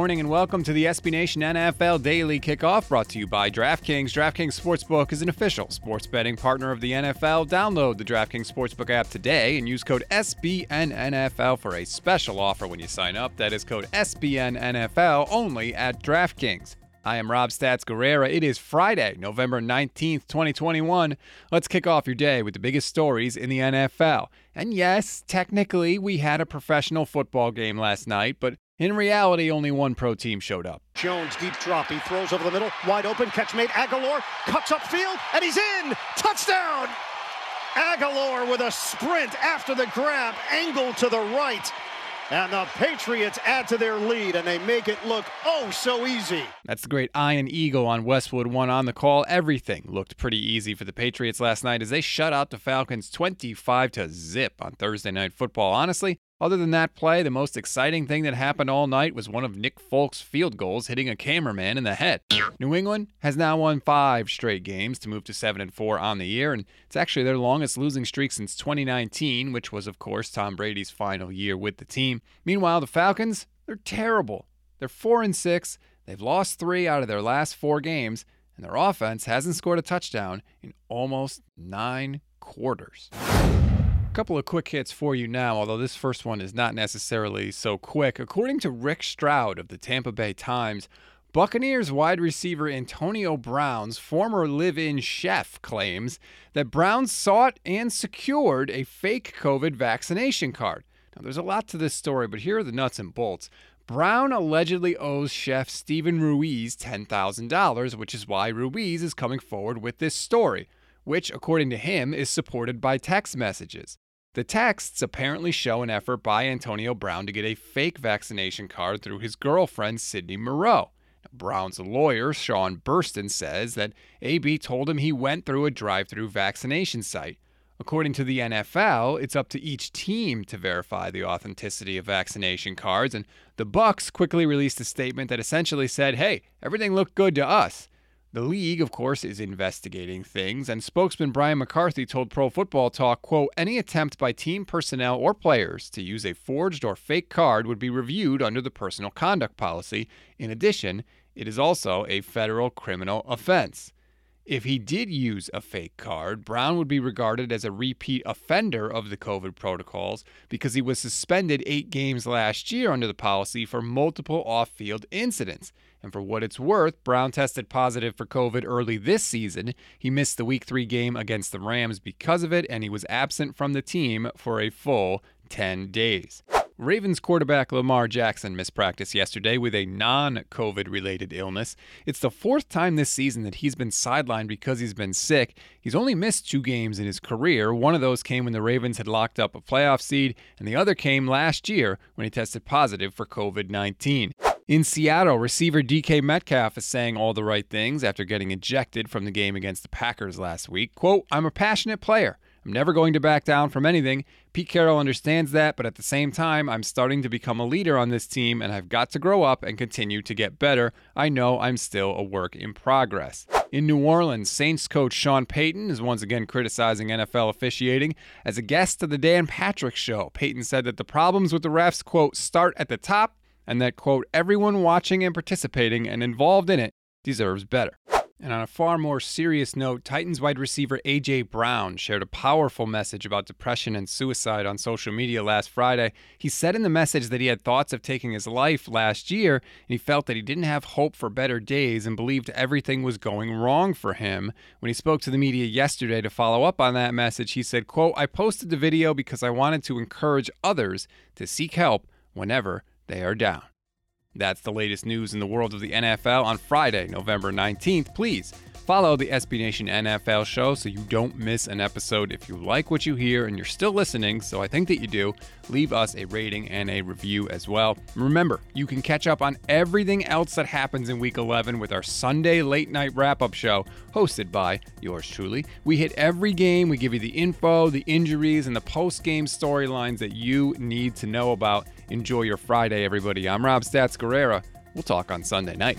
Morning and welcome to the SB Nation NFL Daily Kickoff brought to you by DraftKings. DraftKings Sportsbook is an official sports betting partner of the NFL. Download the DraftKings Sportsbook app today and use code SBNNFL for a special offer when you sign up. That is code SBNNFL only at DraftKings. I am Rob Stats Guerrera. It is Friday, November 19th, 2021. Let's kick off your day with the biggest stories in the NFL. And yes, technically, we had a professional football game last night, but in reality, only one pro team showed up. Jones, deep drop. He throws over the middle. Wide open. Catch made. Agholor cuts upfield, and he's in. Touchdown! Agholor with a sprint after the grab, angle to the right. And the Patriots add to their lead, and they make it look oh so easy. That's the great Ian Eagle on Westwood One on the call. Everything looked pretty easy for the Patriots last night as they shut out the Falcons 25 to zip on Thursday Night Football. Honestly, other than that play, the most exciting thing that happened all night was one of Nick Folk's field goals hitting a cameraman in the head. New England has now won five straight games to move to 7 and 4 on the year, and it's actually their longest losing streak since 2019, which was, of course, Tom Brady's final year with the team. Meanwhile, the Falcons, they're terrible. They're 4 and 6. They've lost three out of their last four games, and their offense hasn't scored a touchdown in almost nine quarters. A couple of quick hits for you now, although this first one is not necessarily so quick. According to Rick Stroud of the Tampa Bay Times, Buccaneers wide receiver Antonio Brown's former live in chef claims that Brown sought and secured a fake COVID vaccination card. Now, there's a lot to this story, but here are the nuts and bolts. Brown allegedly owes chef Steven Ruiz $10,000, which is why Ruiz is coming forward with this story which, according to him, is supported by text messages. The texts apparently show an effort by Antonio Brown to get a fake vaccination card through his girlfriend, Cydney Moreau. Brown's lawyer, Sean Burstyn, says that AB told him he went through a drive through vaccination site. According to the NFL, it's up to each team to verify the authenticity of vaccination cards, and the Bucs quickly released a statement that essentially said, "Hey, everything looked good to us." The league, of course, is investigating things, and spokesman Brian McCarthy told Pro Football Talk, quote, any attempt by team personnel or players to use a forged or fake card would be reviewed under the personal conduct policy. In addition, it is also a federal criminal offense. If he did use a fake card, Brown would be regarded as a repeat offender of the COVID protocols because he was suspended eight games last year under the policy for multiple off field incidents. And for what it's worth, Brown tested positive for COVID early this season. He missed the week three game against the Rams because of it, and he was absent from the team for a full 10 days. Ravens quarterback Lamar Jackson missed practice yesterday with a non COVID related illness. It's the fourth time this season that he's been sidelined because he's been sick. He's only missed two games in his career. One of those came when the Ravens had locked up a playoff seed, and the other came last year when he tested positive for COVID 19. In Seattle, receiver DK Metcalf is saying all the right things after getting ejected from the game against the Packers last week. Quote, I'm a passionate player. I'm never going to back down from anything. Pete Carroll understands that, but at the same time, I'm starting to become a leader on this team and I've got to grow up and continue to get better. I know I'm still a work in progress. In New Orleans, Saints coach Sean Payton is once again criticizing NFL officiating. As a guest of the Dan Patrick Show, Payton said that the problems with the refs, quote, start at the top and that, quote, everyone watching and participating and involved in it deserves better. And on a far more serious note, Titans wide receiver A.J. Brown shared a powerful message about depression and suicide on social media last Friday. He said in the message that he had thoughts of taking his life last year, and he felt that he didn't have hope for better days and believed everything was going wrong for him. When he spoke to the media yesterday to follow up on that message, he said, quote, I posted the video because I wanted to encourage others to seek help whenever they are down. That's the latest news in the world of the NFL on Friday, November 19th. Please Follow the SB Nation NFL show so you don't miss an episode. If you like what you hear and you're still listening, so I think that you do, leave us a rating and a review as well. Remember, you can catch up on everything else that happens in week 11 with our Sunday late night wrap up show hosted by yours truly. We hit every game, we give you the info, the injuries, and the post game storylines that you need to know about. Enjoy your Friday, everybody. I'm Rob Stats Guerrera. We'll talk on Sunday night.